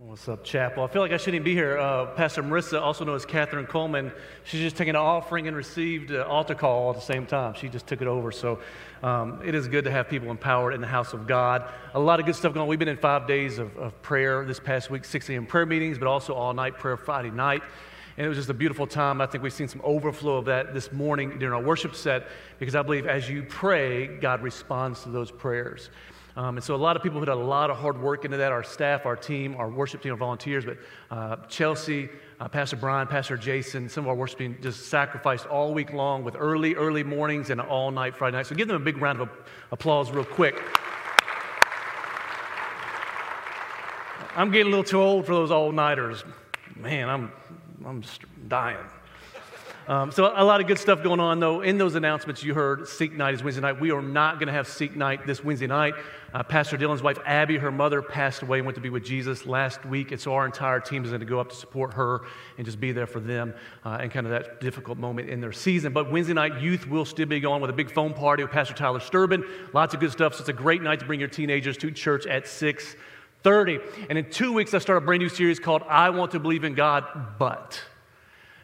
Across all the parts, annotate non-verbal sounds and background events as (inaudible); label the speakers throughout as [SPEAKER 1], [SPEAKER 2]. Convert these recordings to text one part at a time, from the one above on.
[SPEAKER 1] What's up, Chapel? I feel like I shouldn't be here. Uh, Pastor Marissa, also known as Catherine Coleman, she's just taking an offering and received an altar call all at the same time. She just took it over. So um, it is good to have people empowered in the house of God. A lot of good stuff going on. We've been in five days of, of prayer this past week, 6 a.m. prayer meetings, but also all night prayer Friday night. And it was just a beautiful time. I think we've seen some overflow of that this morning during our worship set because I believe as you pray, God responds to those prayers. Um, and so a lot of people put a lot of hard work into that our staff, our team, our worship team, our volunteers. But uh, Chelsea, uh, Pastor Brian, Pastor Jason, some of our worship team just sacrificed all week long with early, early mornings and all night Friday night. So give them a big round of applause, real quick. I'm getting a little too old for those all nighters. Man, I'm, I'm dying. Um, so a lot of good stuff going on, though. In those announcements, you heard Seek Night is Wednesday night. We are not going to have Seek Night this Wednesday night. Uh, Pastor Dylan's wife, Abby, her mother passed away and went to be with Jesus last week. And so our entire team is going to go up to support her and just be there for them uh, and kind of that difficult moment in their season. But Wednesday night, youth will still be going with a big phone party with Pastor Tyler Sturban. Lots of good stuff. So it's a great night to bring your teenagers to church at six thirty. And in two weeks, I start a brand new series called I Want to Believe in God, but.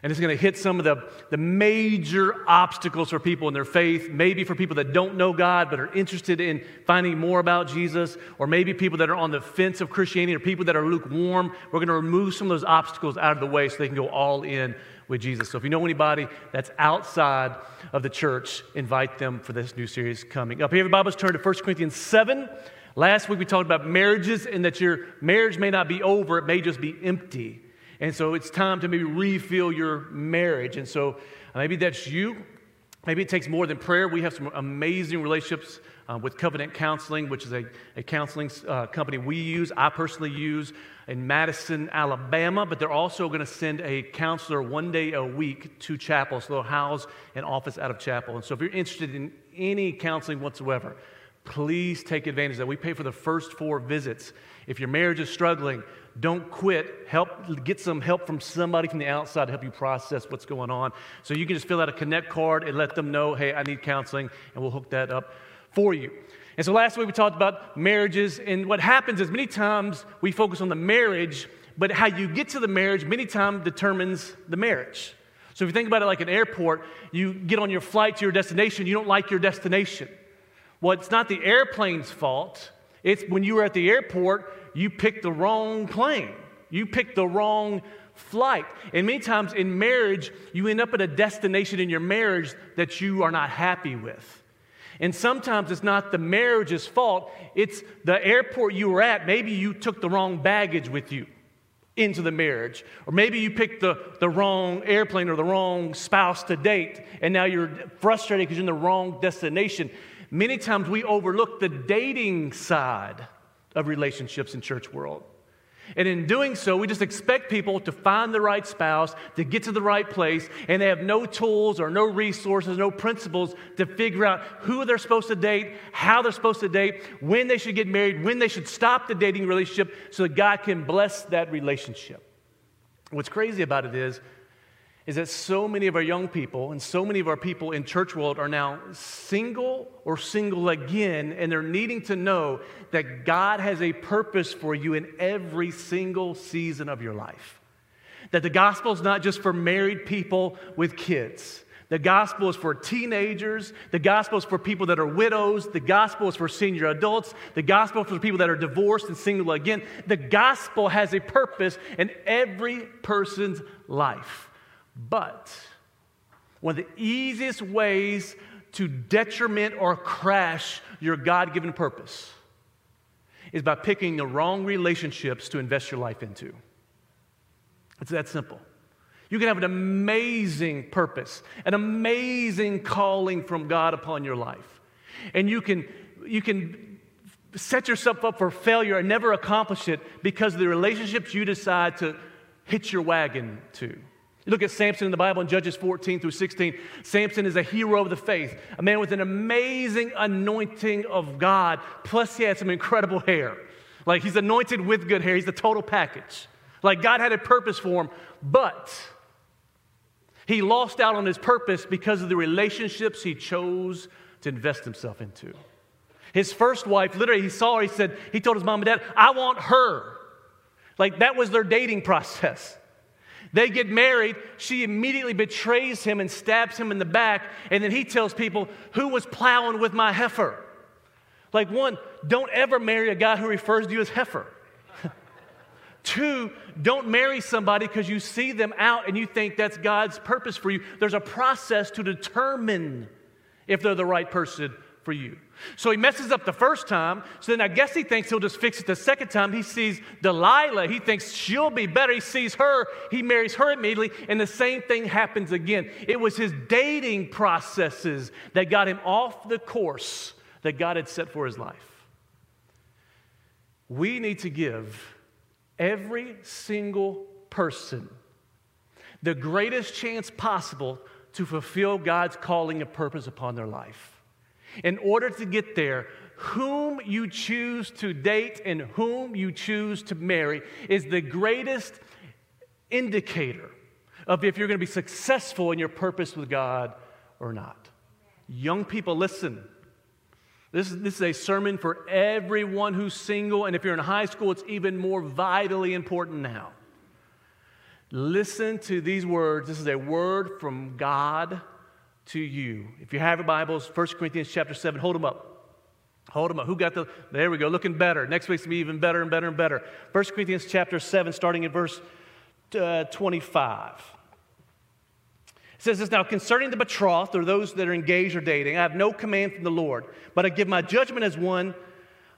[SPEAKER 1] And it's going to hit some of the, the major obstacles for people in their faith, maybe for people that don't know God but are interested in finding more about Jesus, or maybe people that are on the fence of Christianity, or people that are lukewarm. We're going to remove some of those obstacles out of the way so they can go all in with Jesus. So if you know anybody that's outside of the church, invite them for this new series coming up. Here, your Bibles turn to 1 Corinthians 7. Last week we talked about marriages and that your marriage may not be over, it may just be empty. And so it's time to maybe refill your marriage. And so uh, maybe that's you. Maybe it takes more than prayer. We have some amazing relationships uh, with Covenant Counseling, which is a, a counseling uh, company we use, I personally use in Madison, Alabama, but they're also going to send a counselor one day a week to chapel. So they'll house an office out of chapel. And so if you're interested in any counseling whatsoever, please take advantage of that. We pay for the first four visits. If your marriage is struggling, don't quit. Help get some help from somebody from the outside to help you process what's going on. So you can just fill out a connect card and let them know, hey, I need counseling, and we'll hook that up for you. And so last week we talked about marriages, and what happens is many times we focus on the marriage, but how you get to the marriage many times determines the marriage. So if you think about it like an airport, you get on your flight to your destination, you don't like your destination. Well, it's not the airplane's fault. It's when you were at the airport, you picked the wrong plane. You picked the wrong flight. And many times in marriage, you end up at a destination in your marriage that you are not happy with. And sometimes it's not the marriage's fault, it's the airport you were at. Maybe you took the wrong baggage with you into the marriage. Or maybe you picked the, the wrong airplane or the wrong spouse to date, and now you're frustrated because you're in the wrong destination. Many times we overlook the dating side of relationships in church world. And in doing so, we just expect people to find the right spouse, to get to the right place, and they have no tools or no resources, no principles to figure out who they're supposed to date, how they're supposed to date, when they should get married, when they should stop the dating relationship so that God can bless that relationship. What's crazy about it is is that so many of our young people and so many of our people in church world are now single or single again and they're needing to know that God has a purpose for you in every single season of your life. That the gospel is not just for married people with kids. The gospel is for teenagers. The gospel is for people that are widows. The gospel is for senior adults. The gospel is for people that are divorced and single again. The gospel has a purpose in every person's life. But one of the easiest ways to detriment or crash your God given purpose is by picking the wrong relationships to invest your life into. It's that simple. You can have an amazing purpose, an amazing calling from God upon your life. And you can, you can set yourself up for failure and never accomplish it because of the relationships you decide to hitch your wagon to. You look at Samson in the Bible in Judges 14 through 16. Samson is a hero of the faith, a man with an amazing anointing of God, plus he had some incredible hair. Like he's anointed with good hair, he's the total package. Like God had a purpose for him, but he lost out on his purpose because of the relationships he chose to invest himself into. His first wife, literally, he saw her, he said, he told his mom and dad, I want her. Like that was their dating process. They get married, she immediately betrays him and stabs him in the back, and then he tells people, Who was plowing with my heifer? Like, one, don't ever marry a guy who refers to you as heifer. (laughs) Two, don't marry somebody because you see them out and you think that's God's purpose for you. There's a process to determine if they're the right person for you. So he messes up the first time. So then I guess he thinks he'll just fix it the second time. He sees Delilah. He thinks she'll be better. He sees her. He marries her immediately. And the same thing happens again. It was his dating processes that got him off the course that God had set for his life. We need to give every single person the greatest chance possible to fulfill God's calling and purpose upon their life. In order to get there, whom you choose to date and whom you choose to marry is the greatest indicator of if you're going to be successful in your purpose with God or not. Young people, listen. This is, this is a sermon for everyone who's single, and if you're in high school, it's even more vitally important now. Listen to these words. This is a word from God to you. If you have your Bibles, 1 Corinthians chapter 7, hold them up. Hold them up. Who got the, there we go, looking better. Next week's going to be even better and better and better. 1 Corinthians chapter 7, starting at verse uh, 25. It says this now concerning the betrothed or those that are engaged or dating, I have no command from the Lord, but I give my judgment as one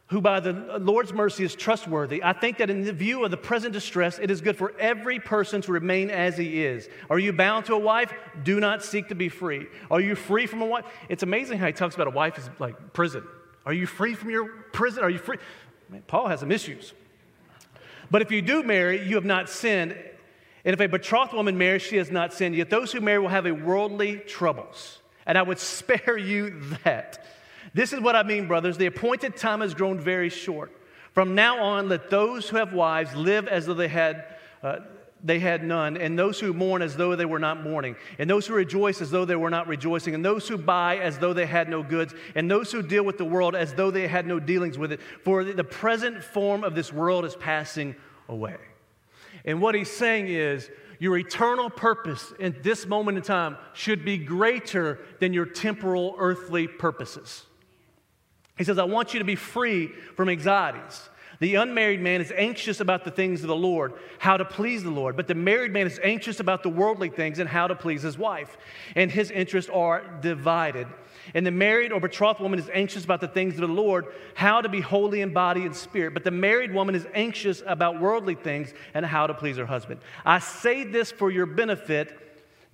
[SPEAKER 1] who by the Lord's mercy is trustworthy, I think that in the view of the present distress, it is good for every person to remain as he is. Are you bound to a wife? Do not seek to be free. Are you free from a wife? It's amazing how he talks about a wife as like prison. Are you free from your prison? Are you free? Man, Paul has some issues. But if you do marry, you have not sinned. And if a betrothed woman marries, she has not sinned. Yet those who marry will have a worldly troubles. And I would (laughs) spare you that. This is what I mean, brothers. The appointed time has grown very short. From now on, let those who have wives live as though they had. Uh, they had none, and those who mourn as though they were not mourning, and those who rejoice as though they were not rejoicing, and those who buy as though they had no goods, and those who deal with the world as though they had no dealings with it. For the present form of this world is passing away. And what he's saying is, your eternal purpose in this moment in time should be greater than your temporal earthly purposes. He says, I want you to be free from anxieties. The unmarried man is anxious about the things of the Lord, how to please the Lord. But the married man is anxious about the worldly things and how to please his wife. And his interests are divided. And the married or betrothed woman is anxious about the things of the Lord, how to be holy in body and spirit. But the married woman is anxious about worldly things and how to please her husband. I say this for your benefit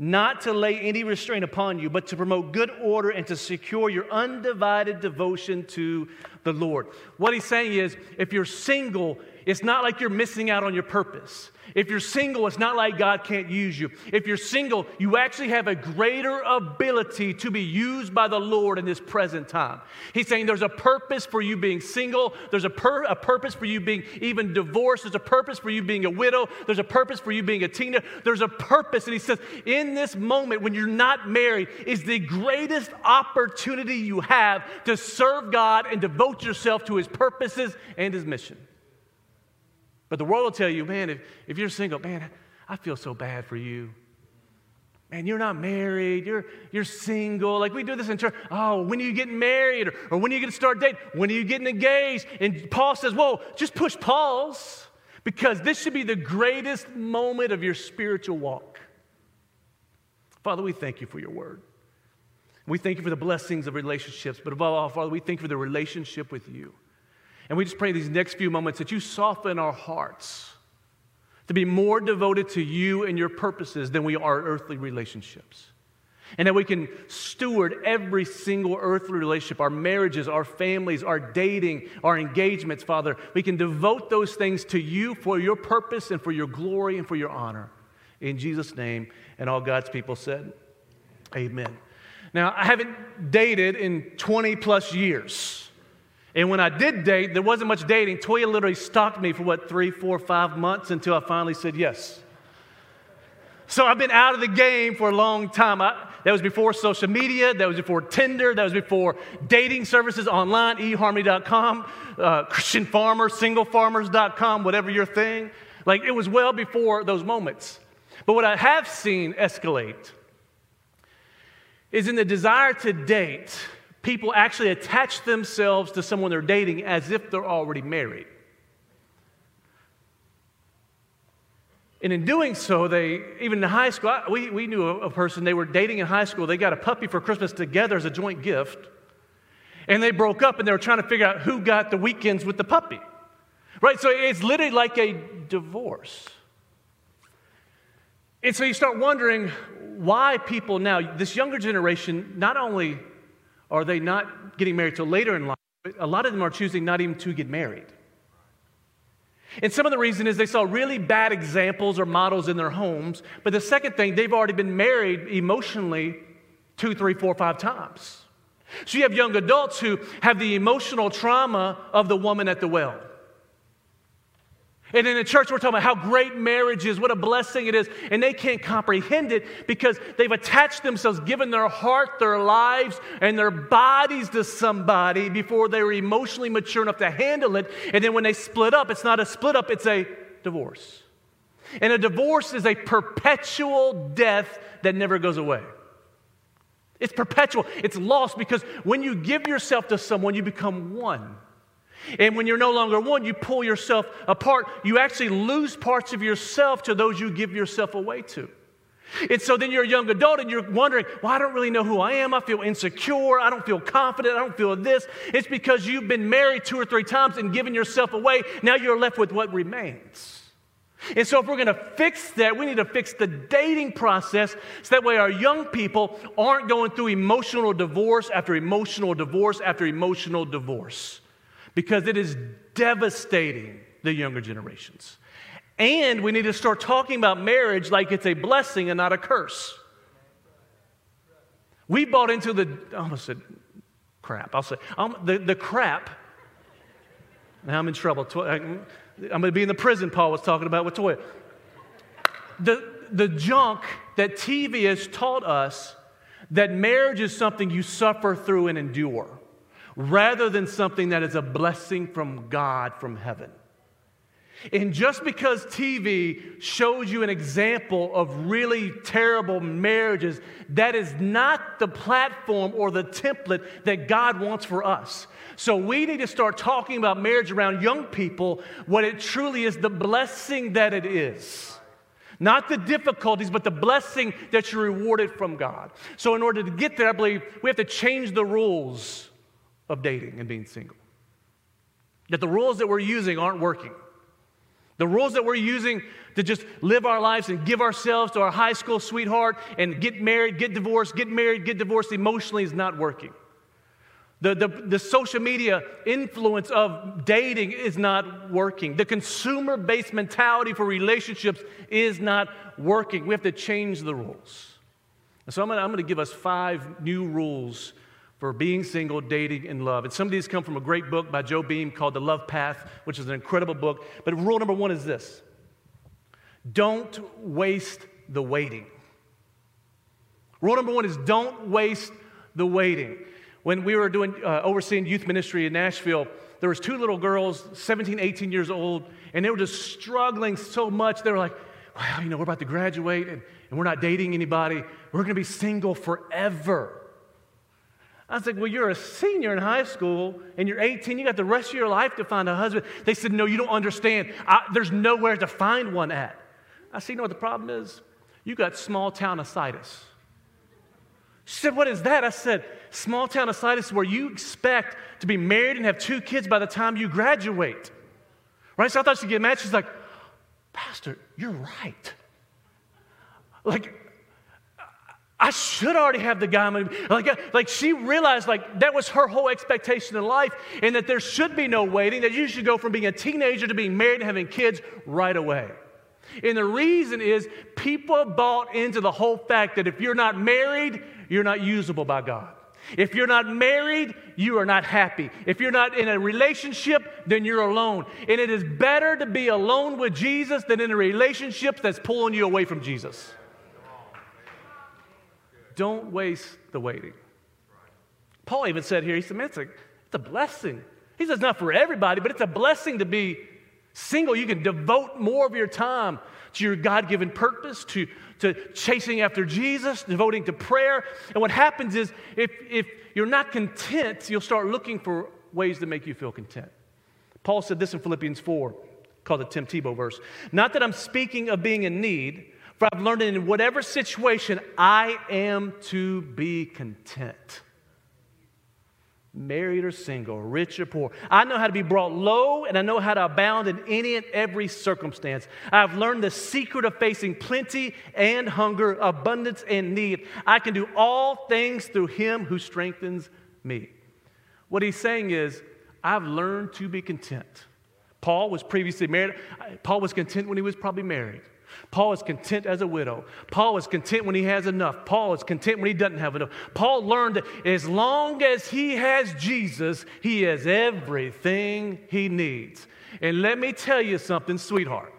[SPEAKER 1] not to lay any restraint upon you, but to promote good order and to secure your undivided devotion to the Lord. What he's saying is if you're single, it's not like you're missing out on your purpose. If you're single, it's not like God can't use you. If you're single, you actually have a greater ability to be used by the Lord in this present time. He's saying there's a purpose for you being single, there's a, pur- a purpose for you being even divorced, there's a purpose for you being a widow, there's a purpose for you being a teenager. There's a purpose. And he says, in this moment when you're not married, is the greatest opportunity you have to serve God and devote yourself to his purposes and his mission. But the world will tell you, man, if, if you're single, man, I feel so bad for you. Man, you're not married, you're, you're single. Like we do this in church. Oh, when are you getting married? Or, or when are you going to start dating? When are you getting engaged? And Paul says, whoa, just push pause because this should be the greatest moment of your spiritual walk. Father, we thank you for your word. We thank you for the blessings of relationships, but above all, Father, we thank you for the relationship with you. And we just pray these next few moments that you soften our hearts to be more devoted to you and your purposes than we are earthly relationships. And that we can steward every single earthly relationship, our marriages, our families, our dating, our engagements, Father. We can devote those things to you for your purpose and for your glory and for your honor. In Jesus' name, and all God's people said, Amen. Now, I haven't dated in 20 plus years. And when I did date, there wasn't much dating. Toya literally stalked me for what, three, four, five months until I finally said yes. So I've been out of the game for a long time. I, that was before social media. That was before Tinder. That was before dating services online, eharmony.com, uh, Christian Farmer, singlefarmers.com, whatever your thing. Like it was well before those moments. But what I have seen escalate is in the desire to date, people actually attach themselves to someone they're dating as if they're already married. And in doing so, they, even in high school, we, we knew a, a person, they were dating in high school. They got a puppy for Christmas together as a joint gift. And they broke up and they were trying to figure out who got the weekends with the puppy. Right? So it's literally like a divorce. And so you start wondering why people now, this younger generation, not only are they not getting married till later in life, a lot of them are choosing not even to get married. And some of the reason is they saw really bad examples or models in their homes. But the second thing, they've already been married emotionally two, three, four, five times. So you have young adults who have the emotional trauma of the woman at the well. And in the church, we're talking about how great marriage is, what a blessing it is. And they can't comprehend it because they've attached themselves, given their heart, their lives, and their bodies to somebody before they were emotionally mature enough to handle it. And then when they split up, it's not a split up, it's a divorce. And a divorce is a perpetual death that never goes away. It's perpetual, it's lost because when you give yourself to someone, you become one. And when you're no longer one, you pull yourself apart. You actually lose parts of yourself to those you give yourself away to. And so then you're a young adult and you're wondering, well, I don't really know who I am. I feel insecure. I don't feel confident. I don't feel this. It's because you've been married two or three times and given yourself away. Now you're left with what remains. And so, if we're going to fix that, we need to fix the dating process so that way our young people aren't going through emotional divorce after emotional divorce after emotional divorce because it is devastating the younger generations. And we need to start talking about marriage like it's a blessing and not a curse. We bought into the, I almost said crap, I'll say, um, the, the crap. Now I'm in trouble. I'm going to be in the prison Paul was talking about with Toya. The, the junk that TV has taught us that marriage is something you suffer through and endure rather than something that is a blessing from God from heaven. And just because TV shows you an example of really terrible marriages, that is not the platform or the template that God wants for us. So we need to start talking about marriage around young people, what it truly is, the blessing that it is. Not the difficulties, but the blessing that you're rewarded from God. So, in order to get there, I believe we have to change the rules of dating and being single. That the rules that we're using aren't working. The rules that we're using to just live our lives and give ourselves to our high school sweetheart and get married, get divorced, get married, get divorced emotionally is not working. The, the, the social media influence of dating is not working. The consumer based mentality for relationships is not working. We have to change the rules. And so I'm going to give us five new rules for being single, dating, and love. And some of these come from a great book by Joe Beam called The Love Path, which is an incredible book. But rule number one is this don't waste the waiting. Rule number one is don't waste the waiting. When we were doing uh, overseeing youth ministry in Nashville, there was two little girls, 17, 18 years old, and they were just struggling so much. They were like, well, you know, we're about to graduate and, and we're not dating anybody. We're going to be single forever. I was like, Well, you're a senior in high school and you're 18. You got the rest of your life to find a husband. They said, No, you don't understand. I, there's nowhere to find one at. I said, You know what the problem is? You got small town ascites. She said, What is that? I said, Small town ascites where you expect to be married and have two kids by the time you graduate. Right? So I thought she'd get mad. She's like, Pastor, you're right. Like, I should already have the guy. Like, like she realized like that was her whole expectation in life and that there should be no waiting, that you should go from being a teenager to being married and having kids right away. And the reason is people bought into the whole fact that if you're not married, you're not usable by God. If you're not married, you are not happy. If you're not in a relationship, then you're alone. And it is better to be alone with Jesus than in a relationship that's pulling you away from Jesus. Don't waste the waiting. Paul even said here, he said, it's a, it's a blessing. He says, not for everybody, but it's a blessing to be single. You can devote more of your time to your God given purpose, to, to chasing after Jesus, devoting to prayer. And what happens is, if, if you're not content, you'll start looking for ways to make you feel content. Paul said this in Philippians 4, called the Tim Tebow verse. Not that I'm speaking of being in need, for I've learned in whatever situation, I am to be content married or single, rich or poor. I know how to be brought low and I know how to abound in any and every circumstance. I've learned the secret of facing plenty and hunger, abundance and need. I can do all things through him who strengthens me. What he's saying is, I've learned to be content. Paul was previously married. Paul was content when he was probably married. Paul is content as a widow. Paul is content when he has enough. Paul is content when he doesn't have enough. Paul learned that as long as he has Jesus, he has everything he needs. And let me tell you something, sweetheart.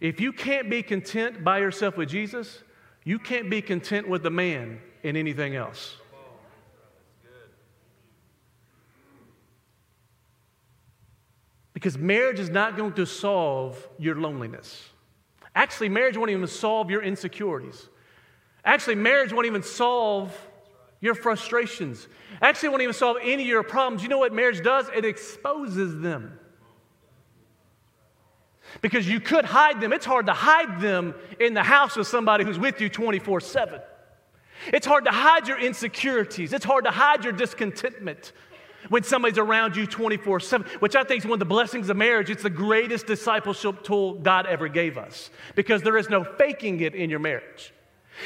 [SPEAKER 1] If you can't be content by yourself with Jesus, you can't be content with the man in anything else. Because marriage is not going to solve your loneliness. Actually, marriage won't even solve your insecurities. Actually, marriage won't even solve your frustrations. Actually, won't even solve any of your problems. You know what marriage does? It exposes them. Because you could hide them. It's hard to hide them in the house with somebody who's with you 24 7. It's hard to hide your insecurities. It's hard to hide your discontentment when somebody's around you 24 7, which I think is one of the blessings of marriage. It's the greatest discipleship tool God ever gave us because there is no faking it in your marriage.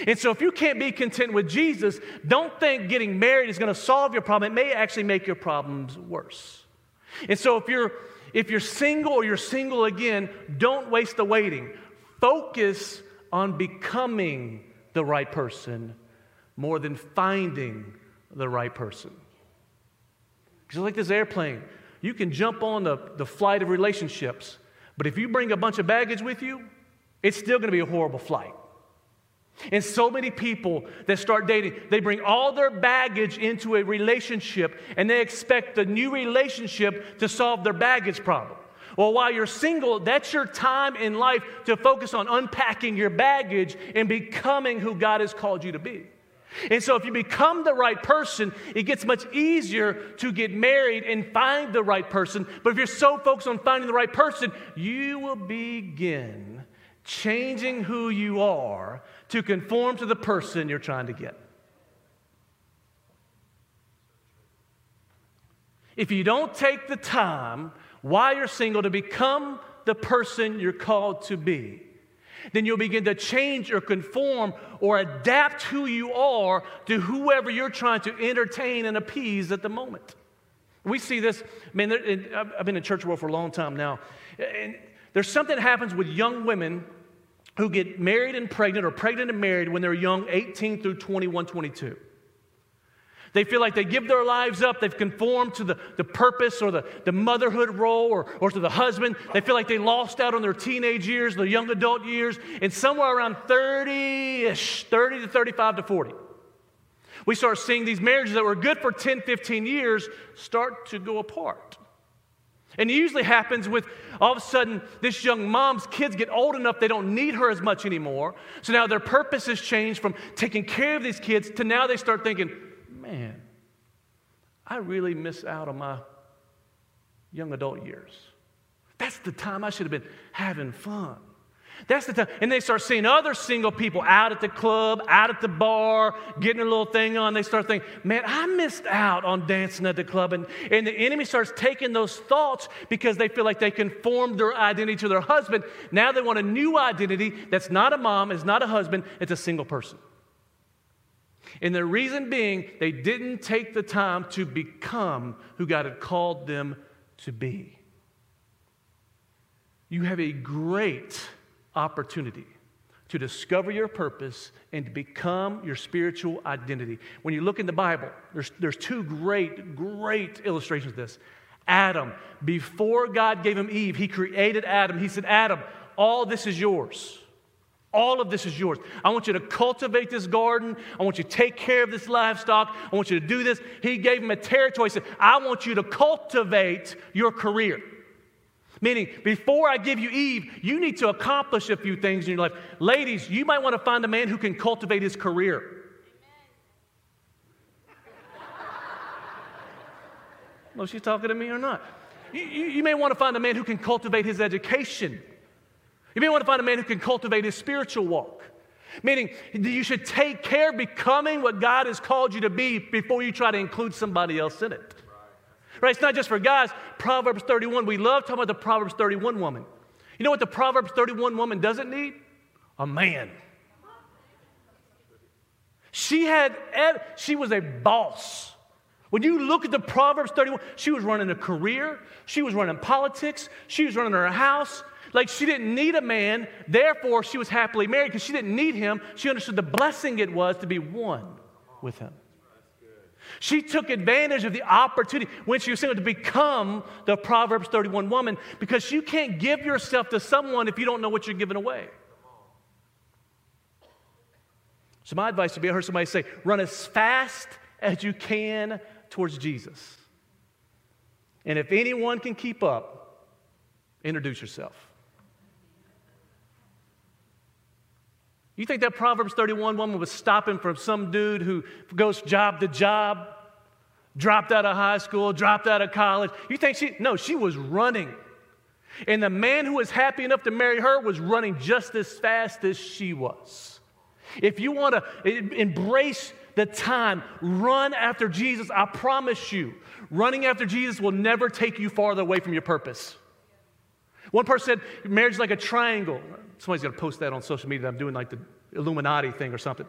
[SPEAKER 1] And so, if you can't be content with Jesus, don't think getting married is going to solve your problem. It may actually make your problems worse. And so, if you're if you're single or you're single again, don't waste the waiting. Focus on becoming the right person more than finding the right person. Just like this airplane, you can jump on the, the flight of relationships, but if you bring a bunch of baggage with you, it's still going to be a horrible flight. And so many people that start dating, they bring all their baggage into a relationship and they expect the new relationship to solve their baggage problem. Well, while you're single, that's your time in life to focus on unpacking your baggage and becoming who God has called you to be. And so, if you become the right person, it gets much easier to get married and find the right person. But if you're so focused on finding the right person, you will begin changing who you are to conform to the person you're trying to get. If you don't take the time while you're single to become the person you're called to be, then you'll begin to change or conform or adapt who you are to whoever you're trying to entertain and appease at the moment. We see this, man, I've been in church world for a long time now. And there's something that happens with young women who get married and pregnant or pregnant and married when they're young, 18 through 21, 22. They feel like they give their lives up. They've conformed to the, the purpose or the, the motherhood role or, or to the husband. They feel like they lost out on their teenage years, their young adult years, and somewhere around 30 ish, 30 to 35 to 40. We start seeing these marriages that were good for 10, 15 years start to go apart. And it usually happens with all of a sudden this young mom's kids get old enough they don't need her as much anymore. So now their purpose has changed from taking care of these kids to now they start thinking, man, I really miss out on my young adult years. That's the time I should have been having fun. That's the time. And they start seeing other single people out at the club, out at the bar, getting a little thing on. They start thinking, man, I missed out on dancing at the club. And, and the enemy starts taking those thoughts because they feel like they conformed their identity to their husband. Now they want a new identity that's not a mom, it's not a husband, it's a single person. And the reason being, they didn't take the time to become who God had called them to be. You have a great opportunity to discover your purpose and to become your spiritual identity. When you look in the Bible, there's, there's two great, great illustrations of this. Adam, before God gave him Eve, he created Adam. He said, Adam, all this is yours. All of this is yours. I want you to cultivate this garden. I want you to take care of this livestock. I want you to do this. He gave him a territory. He said, I want you to cultivate your career. Meaning, before I give you Eve, you need to accomplish a few things in your life. Ladies, you might want to find a man who can cultivate his career. (laughs) Well, she's talking to me or not. You, you, you, may want to find a man who can cultivate his education. You may want to find a man who can cultivate his spiritual walk. Meaning, you should take care of becoming what God has called you to be before you try to include somebody else in it. Right? It's not just for guys. Proverbs 31, we love talking about the Proverbs 31 woman. You know what the Proverbs 31 woman doesn't need? A man. She had, she was a boss. When you look at the Proverbs 31, she was running a career, she was running politics, she was running her house. Like she didn't need a man, therefore she was happily married because she didn't need him. She understood the blessing it was to be one with him. She took advantage of the opportunity when she was single to become the Proverbs 31 woman because you can't give yourself to someone if you don't know what you're giving away. So, my advice would be I heard somebody say, run as fast as you can towards Jesus. And if anyone can keep up, introduce yourself. You think that Proverbs 31 woman was stopping from some dude who goes job to job, dropped out of high school, dropped out of college? You think she, no, she was running. And the man who was happy enough to marry her was running just as fast as she was. If you want to embrace the time. Run after Jesus. I promise you, running after Jesus will never take you farther away from your purpose. One person said, marriage is like a triangle. Somebody's going to post that on social media that I'm doing like the Illuminati thing or something.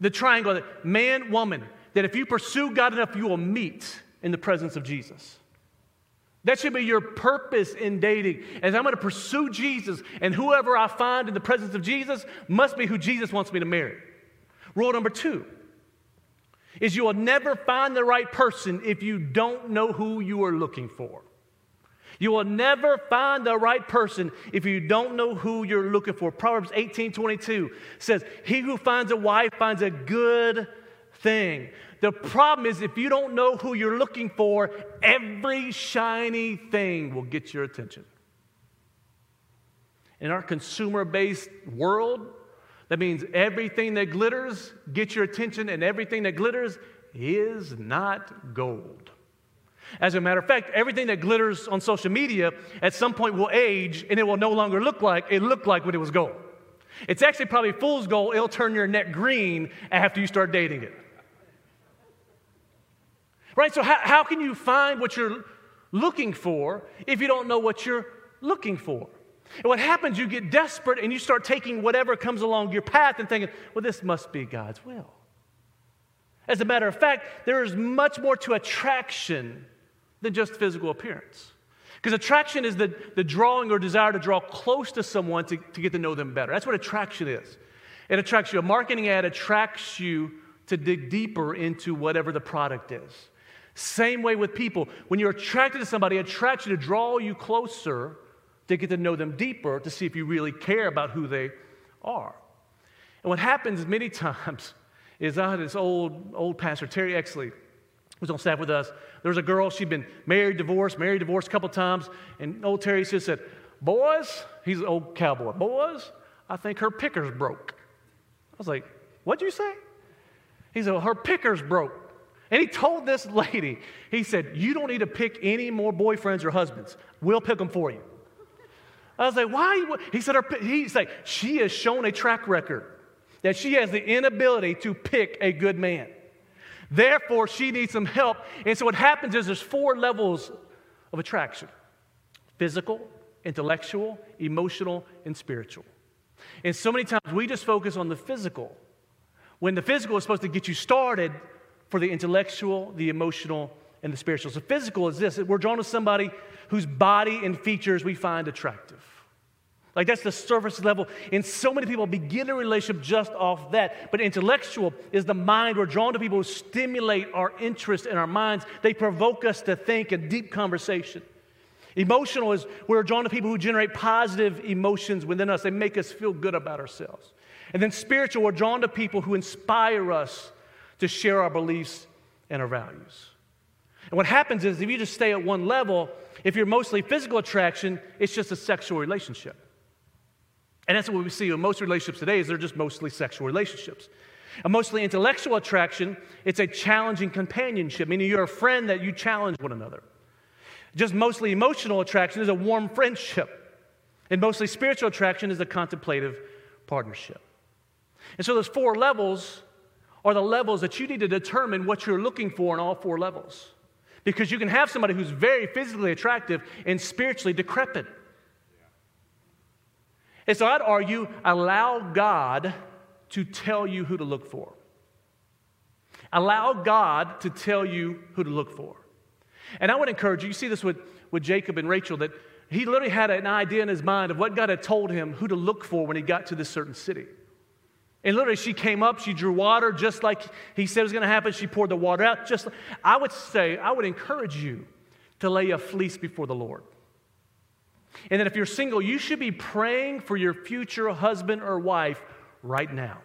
[SPEAKER 1] The triangle, man, woman, that if you pursue God enough, you will meet in the presence of Jesus. That should be your purpose in dating. As I'm going to pursue Jesus, and whoever I find in the presence of Jesus must be who Jesus wants me to marry. Rule number two is you will never find the right person if you don't know who you are looking for. You will never find the right person if you don't know who you're looking for. Proverbs 18 22 says, He who finds a wife finds a good thing. The problem is, if you don't know who you're looking for, every shiny thing will get your attention. In our consumer based world, that means everything that glitters gets your attention, and everything that glitters is not gold. As a matter of fact, everything that glitters on social media at some point will age and it will no longer look like it looked like when it was gold. It's actually probably fool's gold. It'll turn your neck green after you start dating it. Right? So, how, how can you find what you're looking for if you don't know what you're looking for? And what happens, you get desperate and you start taking whatever comes along your path and thinking, well, this must be God's will. As a matter of fact, there is much more to attraction than just physical appearance. Because attraction is the, the drawing or desire to draw close to someone to, to get to know them better. That's what attraction is. It attracts you. A marketing ad attracts you to dig deeper into whatever the product is. Same way with people. When you're attracted to somebody, it attracts you to draw you closer to get to know them deeper to see if you really care about who they are. And what happens many (laughs) times is I had this old, old pastor, Terry Exley, who's on staff with us. There was a girl, she'd been married, divorced, married, divorced a couple times. And old Terry just said, Boys, he's an old cowboy, boys, I think her picker's broke. I was like, What'd you say? He said, well, Her picker's broke. And he told this lady, he said, You don't need to pick any more boyfriends or husbands. We'll pick them for you. I was like, why? He said, her, he's she has shown a track record that she has the inability to pick a good man. Therefore, she needs some help. And so what happens is there's four levels of attraction physical, intellectual, emotional, and spiritual. And so many times we just focus on the physical when the physical is supposed to get you started for the intellectual, the emotional, and the spiritual. So, physical is this we're drawn to somebody whose body and features we find attractive. Like that's the surface level. And so many people begin a relationship just off that. But intellectual is the mind. We're drawn to people who stimulate our interest in our minds. They provoke us to think a deep conversation. Emotional is we're drawn to people who generate positive emotions within us. They make us feel good about ourselves. And then spiritual, we're drawn to people who inspire us to share our beliefs and our values. And what happens is if you just stay at one level, if you're mostly physical attraction, it's just a sexual relationship. And that's what we see in most relationships today is they're just mostly sexual relationships. A mostly intellectual attraction, it's a challenging companionship, meaning you're a friend that you challenge one another. Just mostly emotional attraction is a warm friendship. And mostly spiritual attraction is a contemplative partnership. And so those four levels are the levels that you need to determine what you're looking for in all four levels. Because you can have somebody who's very physically attractive and spiritually decrepit. And so I'd argue allow God to tell you who to look for. Allow God to tell you who to look for. And I would encourage you, you see this with, with Jacob and Rachel, that he literally had an idea in his mind of what God had told him who to look for when he got to this certain city. And literally, she came up, she drew water just like he said was going to happen. She poured the water out. Just I would say, I would encourage you to lay a fleece before the Lord. And that if you're single, you should be praying for your future husband or wife right now.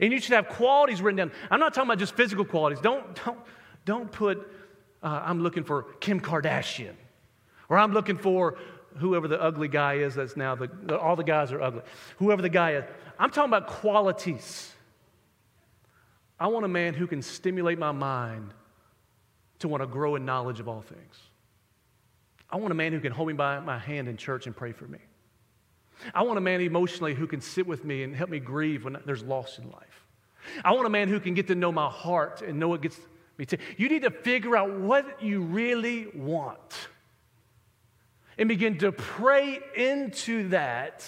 [SPEAKER 1] And you should have qualities written down. I'm not talking about just physical qualities. Don't, don't, don't put, uh, I'm looking for Kim Kardashian, or I'm looking for whoever the ugly guy is that's now the, all the guys are ugly. Whoever the guy is. I'm talking about qualities. I want a man who can stimulate my mind to want to grow in knowledge of all things. I want a man who can hold me by my hand in church and pray for me. I want a man emotionally who can sit with me and help me grieve when there's loss in life. I want a man who can get to know my heart and know what gets me to. You need to figure out what you really want and begin to pray into that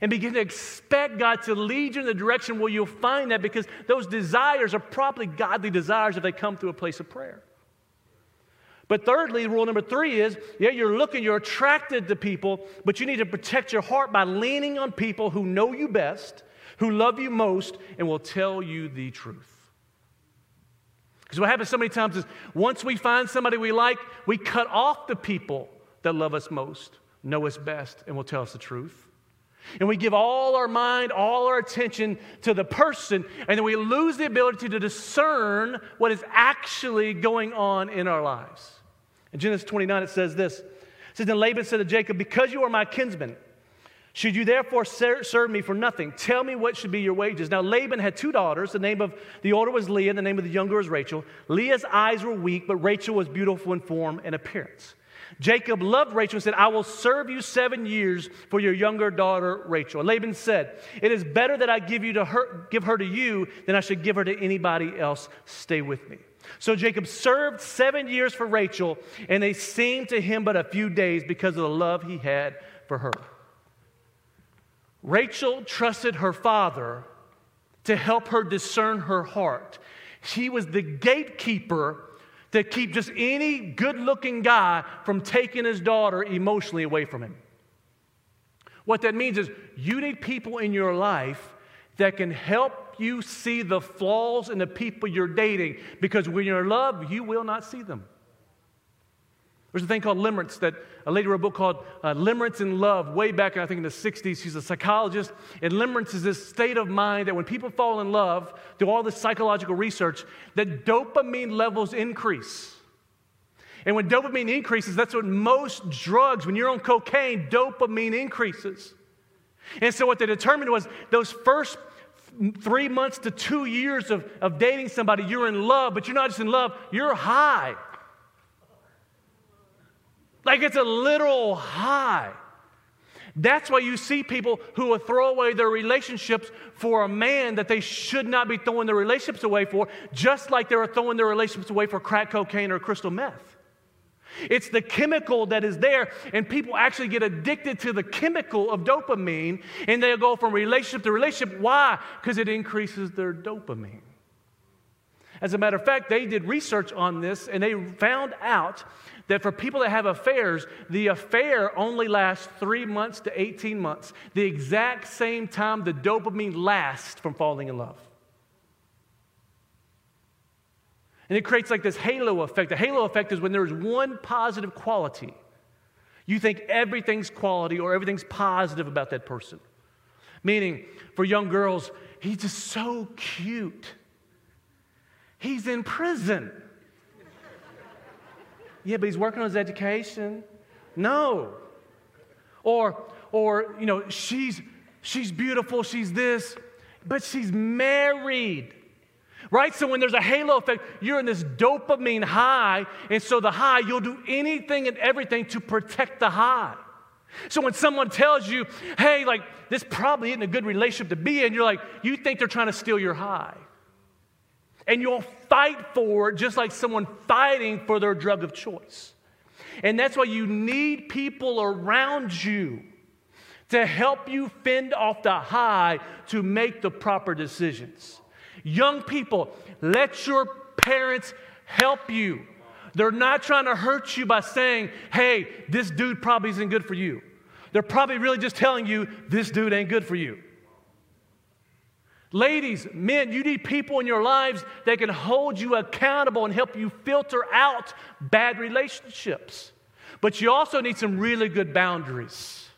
[SPEAKER 1] and begin to expect God to lead you in the direction where you'll find that because those desires are probably godly desires if they come through a place of prayer. But thirdly, rule number three is yeah, you're looking, you're attracted to people, but you need to protect your heart by leaning on people who know you best, who love you most, and will tell you the truth. Because what happens so many times is once we find somebody we like, we cut off the people that love us most, know us best, and will tell us the truth. And we give all our mind, all our attention to the person, and then we lose the ability to discern what is actually going on in our lives. In Genesis 29, it says this. It says, Then Laban said to Jacob, Because you are my kinsman, should you therefore serve me for nothing? Tell me what should be your wages. Now, Laban had two daughters. The name of the older was Leah, and the name of the younger was Rachel. Leah's eyes were weak, but Rachel was beautiful in form and appearance. Jacob loved Rachel and said, I will serve you seven years for your younger daughter Rachel. And Laban said, It is better that I give, you to her, give her to you than I should give her to anybody else. Stay with me. So Jacob served seven years for Rachel, and they seemed to him but a few days because of the love he had for her. Rachel trusted her father to help her discern her heart. She was the gatekeeper to keep just any good looking guy from taking his daughter emotionally away from him. What that means is you need people in your life that can help you see the flaws in the people you're dating because when you're in love, you will not see them. There's a thing called limerence that a lady wrote a book called uh, Limerence in Love way back, I think, in the 60s. She's a psychologist. And limerence is this state of mind that when people fall in love, do all this psychological research, that dopamine levels increase. And when dopamine increases, that's what most drugs, when you're on cocaine, dopamine increases. And so what they determined was those first three months to two years of, of dating somebody, you're in love, but you're not just in love, you're high. Like it's a literal high. That's why you see people who will throw away their relationships for a man that they should not be throwing their relationships away for, just like they were throwing their relationships away for crack cocaine or crystal meth. It's the chemical that is there, and people actually get addicted to the chemical of dopamine, and they'll go from relationship to relationship. Why? Because it increases their dopamine. As a matter of fact, they did research on this, and they found out that for people that have affairs, the affair only lasts three months to 18 months, the exact same time the dopamine lasts from falling in love. And it creates like this halo effect. The halo effect is when there's one positive quality. You think everything's quality or everything's positive about that person. Meaning, for young girls, he's just so cute. He's in prison. yeah, but he's working on his education. No. Or, or you know, she's she's beautiful, she's this, but she's married. Right? So when there's a halo effect, you're in this dopamine high, and so the high, you'll do anything and everything to protect the high. So when someone tells you, hey, like, this probably isn't a good relationship to be in, you're like, you think they're trying to steal your high. And you'll fight for it just like someone fighting for their drug of choice. And that's why you need people around you to help you fend off the high to make the proper decisions. Young people, let your parents help you. They're not trying to hurt you by saying, hey, this dude probably isn't good for you. They're probably really just telling you, this dude ain't good for you. Ladies, men, you need people in your lives that can hold you accountable and help you filter out bad relationships. But you also need some really good boundaries.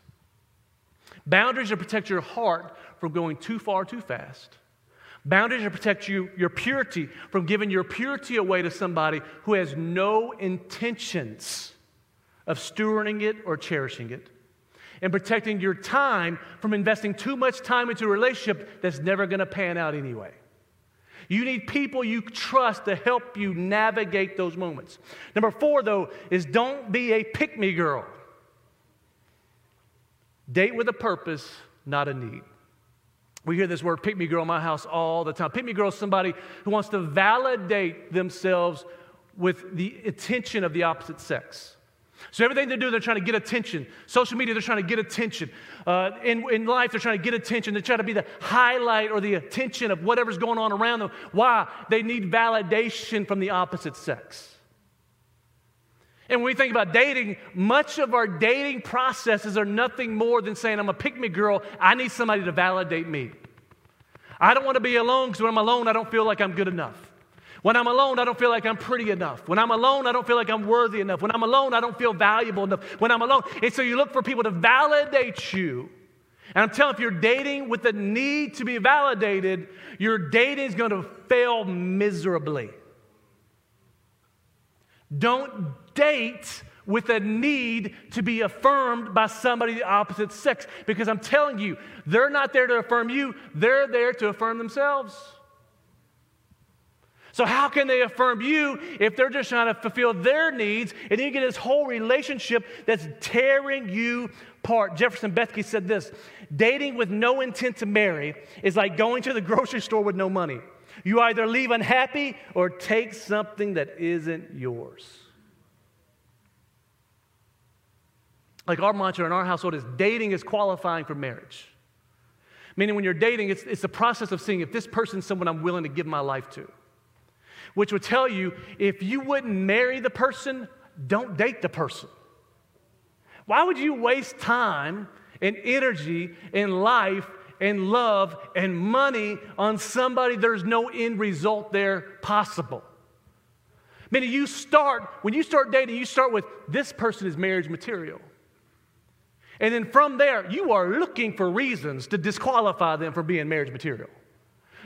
[SPEAKER 1] Boundaries to protect your heart from going too far too fast. Boundaries to protect you, your purity from giving your purity away to somebody who has no intentions of stewarding it or cherishing it. And protecting your time from investing too much time into a relationship that's never going to pan out anyway. You need people you trust to help you navigate those moments. Number four, though, is don't be a pick me girl. Date with a purpose, not a need. We hear this word pick me girl in my house all the time. Pick me girl is somebody who wants to validate themselves with the attention of the opposite sex. So everything they do, they're trying to get attention. Social media, they're trying to get attention. Uh, in, in life, they're trying to get attention. They're trying to be the highlight or the attention of whatever's going on around them. Why? They need validation from the opposite sex. And when we think about dating, much of our dating processes are nothing more than saying, I'm a pick me girl. I need somebody to validate me. I don't want to be alone because when I'm alone, I don't feel like I'm good enough. When I'm alone, I don't feel like I'm pretty enough. When I'm alone, I don't feel like I'm worthy enough. When I'm alone, I don't feel valuable enough. When I'm alone, and so you look for people to validate you. And I'm telling you, if you're dating with the need to be validated, your dating is going to fail miserably. Don't date with a need to be affirmed by somebody the opposite sex. Because I'm telling you, they're not there to affirm you, they're there to affirm themselves. So, how can they affirm you if they're just trying to fulfill their needs and you get this whole relationship that's tearing you apart? Jefferson Bethke said this dating with no intent to marry is like going to the grocery store with no money. You either leave unhappy or take something that isn't yours. Like our mantra in our household is dating is qualifying for marriage. Meaning, when you're dating, it's, it's the process of seeing if this person's someone I'm willing to give my life to. Which would tell you if you wouldn't marry the person, don't date the person. Why would you waste time and energy and life and love and money on somebody there's no end result there possible? Meaning, you start, when you start dating, you start with this person is marriage material. And then from there, you are looking for reasons to disqualify them from being marriage material.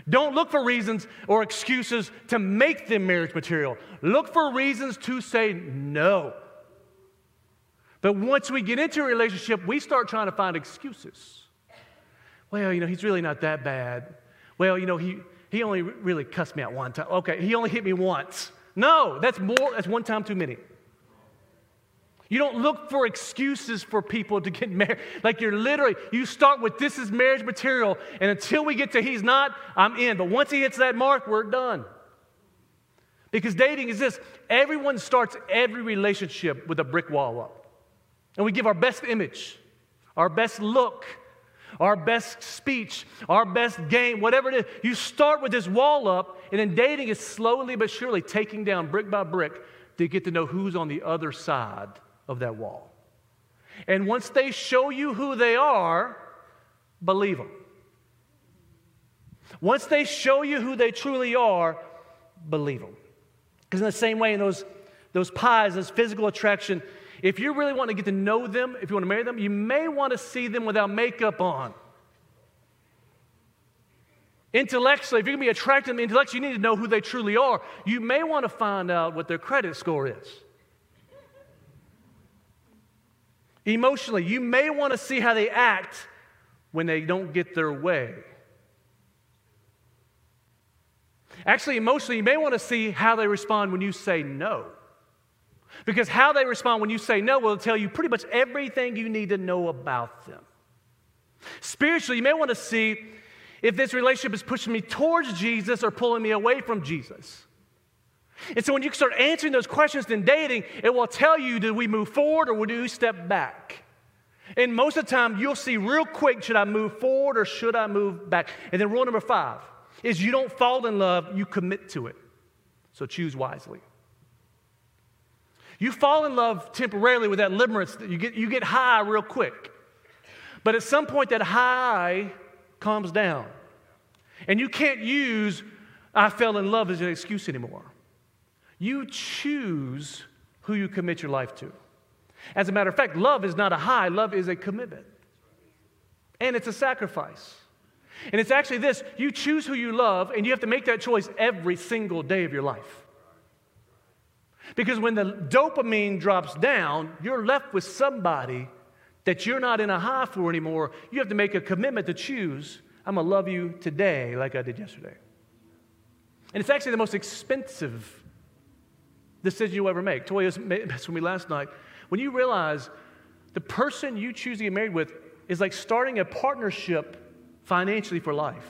[SPEAKER 1] Don't look for reasons or excuses to make them marriage material. Look for reasons to say no. But once we get into a relationship, we start trying to find excuses. Well, you know, he's really not that bad. Well, you know, he, he only really cussed me out one time. Okay, he only hit me once. No, that's more, that's one time too many. You don't look for excuses for people to get (laughs) married. Like you're literally, you start with this is marriage material, and until we get to he's not, I'm in. But once he hits that mark, we're done. Because dating is this everyone starts every relationship with a brick wall up. And we give our best image, our best look, our best speech, our best game, whatever it is. You start with this wall up, and then dating is slowly but surely taking down brick by brick to get to know who's on the other side of that wall. And once they show you who they are, believe them. Once they show you who they truly are, believe them. Because in the same way, in those, those pies, this physical attraction, If you really want to get to know them, if you want to marry them, you may want to see them without makeup on. Intellectually, if you're going to be attracted to them intellectually, you need to know who they truly are. You may want to find out what their credit score is. Emotionally, you may want to see how they act when they don't get their way. Actually, emotionally, you may want to see how they respond when you say no. Because how they respond when you say no will tell you pretty much everything you need to know about them. Spiritually, you may want to see if this relationship is pushing me towards Jesus or pulling me away from Jesus. And so when you start answering those questions in dating, it will tell you do we move forward or do we step back? And most of the time, you'll see real quick should I move forward or should I move back? And then rule number five is you don't fall in love, you commit to it. So choose wisely. You fall in love temporarily with that limerence, you get, you get high real quick. But at some point, that high calms down. And you can't use, I fell in love as an excuse anymore. You choose who you commit your life to. As a matter of fact, love is not a high, love is a commitment. And it's a sacrifice. And it's actually this you choose who you love, and you have to make that choice every single day of your life. Because when the dopamine drops down, you're left with somebody that you're not in a high for anymore. You have to make a commitment to choose I'm going to love you today like I did yesterday. And it's actually the most expensive decision you'll ever make. Toya messed with me last night. When you realize the person you choose to get married with is like starting a partnership financially for life.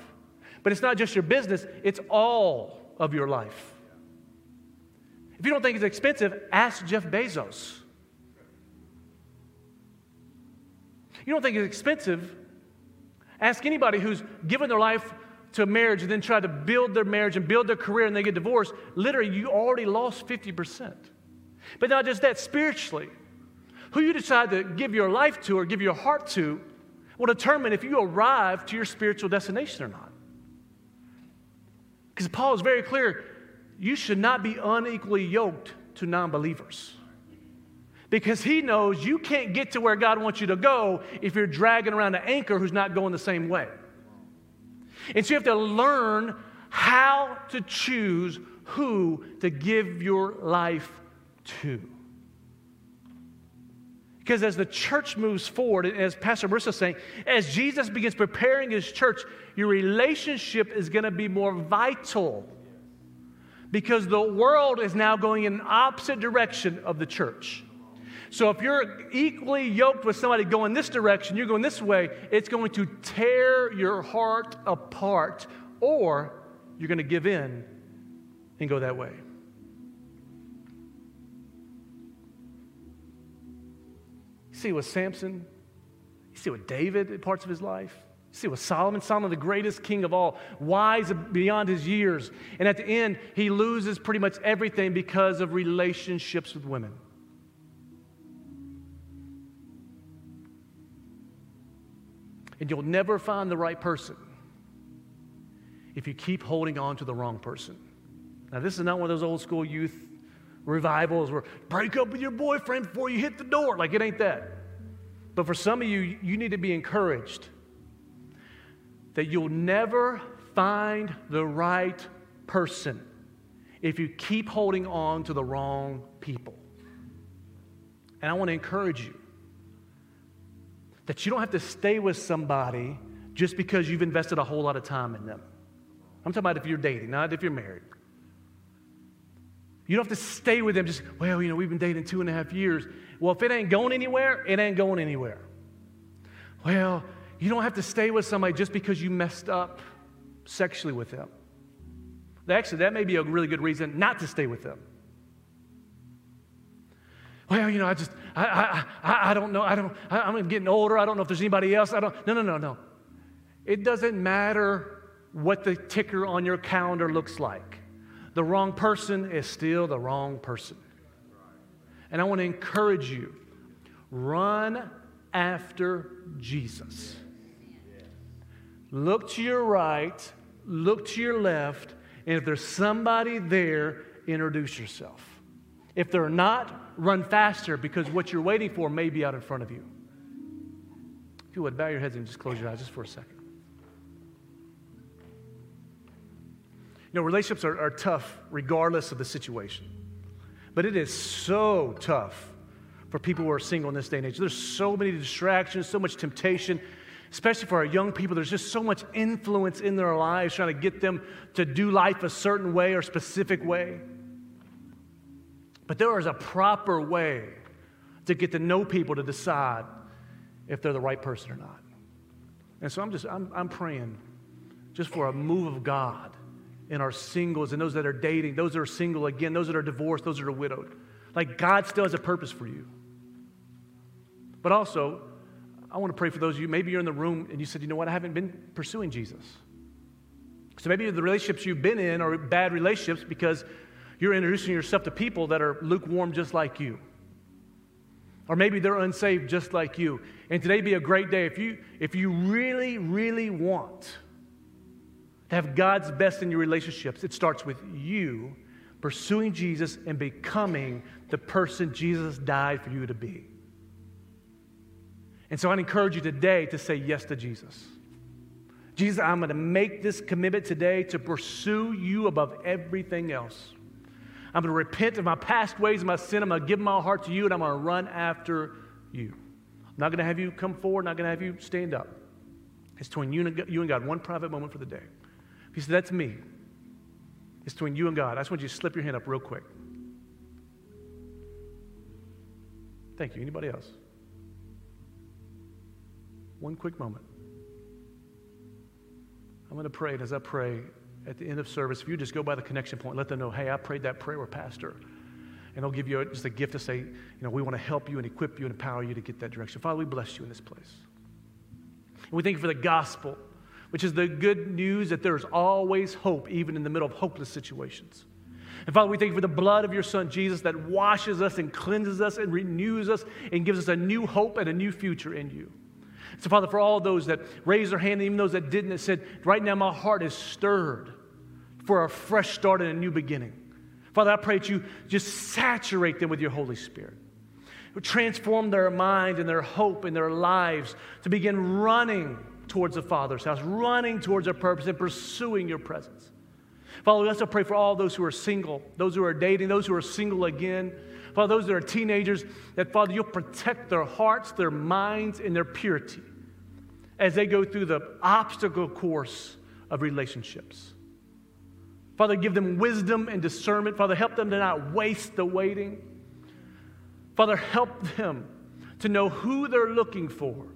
[SPEAKER 1] But it's not just your business, it's all of your life. If you don't think it's expensive, ask Jeff Bezos. You don't think it's expensive? Ask anybody who's given their life to a marriage and then tried to build their marriage and build their career and they get divorced, literally, you already lost 50%. But not just that, spiritually, who you decide to give your life to or give your heart to will determine if you arrive to your spiritual destination or not. Because Paul is very clear you should not be unequally yoked to non believers. Because he knows you can't get to where God wants you to go if you're dragging around an anchor who's not going the same way. And so you have to learn how to choose who to give your life to. Because as the church moves forward, and as Pastor Marissa is saying, as Jesus begins preparing his church, your relationship is going to be more vital. Because the world is now going in the opposite direction of the church. So if you're equally yoked with somebody going this direction, you're going this way, it's going to tear your heart apart, or you're going to give in and go that way. You see with Samson, you see with David in parts of his life. See with Solomon, Solomon, the greatest king of all, wise beyond his years. And at the end, he loses pretty much everything because of relationships with women. And you'll never find the right person if you keep holding on to the wrong person. Now, this is not one of those old school youth revivals where break up with your boyfriend before you hit the door. Like, it ain't that. But for some of you, you need to be encouraged that you'll never find the right person if you keep holding on to the wrong people. And I want to encourage you that you don't have to stay with somebody just because you've invested a whole lot of time in them. I'm talking about if you're dating, not if you're married. You don't have to stay with them just, well, you know, we've been dating two and a half years. Well, if it ain't going anywhere, it ain't going anywhere. Well, you don't have to stay with somebody just because you messed up sexually with them. Actually, that may be a really good reason not to stay with them well, you know, I just, I, I, I don't know. I don't, I, I'm getting older. I don't know if there's anybody else. I don't, no, no, no, no. It doesn't matter what the ticker on your calendar looks like. The wrong person is still the wrong person. And I want to encourage you run after Jesus. Look to your right, look to your left, and if there's somebody there, introduce yourself. If they're not, run faster because what you're waiting for may be out in front of you. If you would, bow your heads and just close your eyes just for a second. You know, relationships are, are tough regardless of the situation. But it is so tough for people who are single in this day and age. There's so many distractions, so much temptation, especially for our young people. There's just so much influence in their lives trying to get them to do life a certain way or specific way. But there is a proper way to get to know people to decide if they're the right person or not. And so I'm just, I'm, I'm praying just for a move of God in our singles and those that are dating, those that are single again, those that are divorced, those that are widowed. Like God still has a purpose for you. But also, I want to pray for those of you, maybe you're in the room and you said, you know what, I haven't been pursuing Jesus. So maybe the relationships you've been in are bad relationships because you're introducing yourself to people that are lukewarm just like you. Or maybe they're unsaved just like you. And today be a great day. If you, if you really, really want to have God's best in your relationships, it starts with you pursuing Jesus and becoming the person Jesus died for you to be. And so I'd encourage you today to say yes to Jesus. Jesus, I'm going to make this commitment today to pursue you above everything else. I'm going to repent of my past ways and my sin. I'm going to give my heart to you and I'm going to run after you. I'm not going to have you come forward, not going to have you stand up. It's between you and, God, one private moment for the day. If you say, That's me, it's between you and God. I just want you to slip your hand up real quick. Thank you. Anybody else? One quick moment. I'm going to pray, and as I pray at the end of service, if you just go by the connection point, let them know, hey, I prayed that prayer with Pastor. And they'll give you just a gift to say, you know, we want to help you and equip you and empower you to get that direction. Father, we bless you in this place. And we thank you for the gospel which is the good news that there's always hope, even in the middle of hopeless situations. And Father, we thank you for the blood of your Son, Jesus, that washes us and cleanses us and renews us and gives us a new hope and a new future in you. So, Father, for all those that raised their hand, even those that didn't, that said, right now my heart is stirred for a fresh start and a new beginning. Father, I pray that you just saturate them with your Holy Spirit. Transform their mind and their hope and their lives to begin running towards the Father's house, running towards our purpose and pursuing your presence. Father, we also pray for all those who are single, those who are dating, those who are single again. Father, those that are teenagers, that Father, you'll protect their hearts, their minds, and their purity as they go through the obstacle course of relationships. Father, give them wisdom and discernment. Father, help them to not waste the waiting. Father, help them to know who they're looking for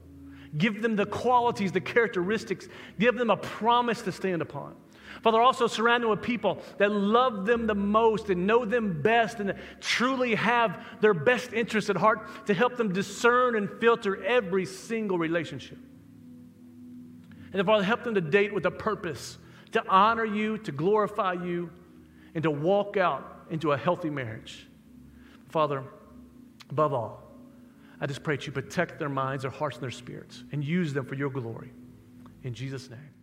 [SPEAKER 1] Give them the qualities, the characteristics. Give them a promise to stand upon. Father, also surround them with people that love them the most and know them best and truly have their best interests at heart to help them discern and filter every single relationship. And Father, help them to date with a purpose to honor you, to glorify you, and to walk out into a healthy marriage. Father, above all, I just pray that you protect their minds, their hearts, and their spirits and use them for your glory. In Jesus' name.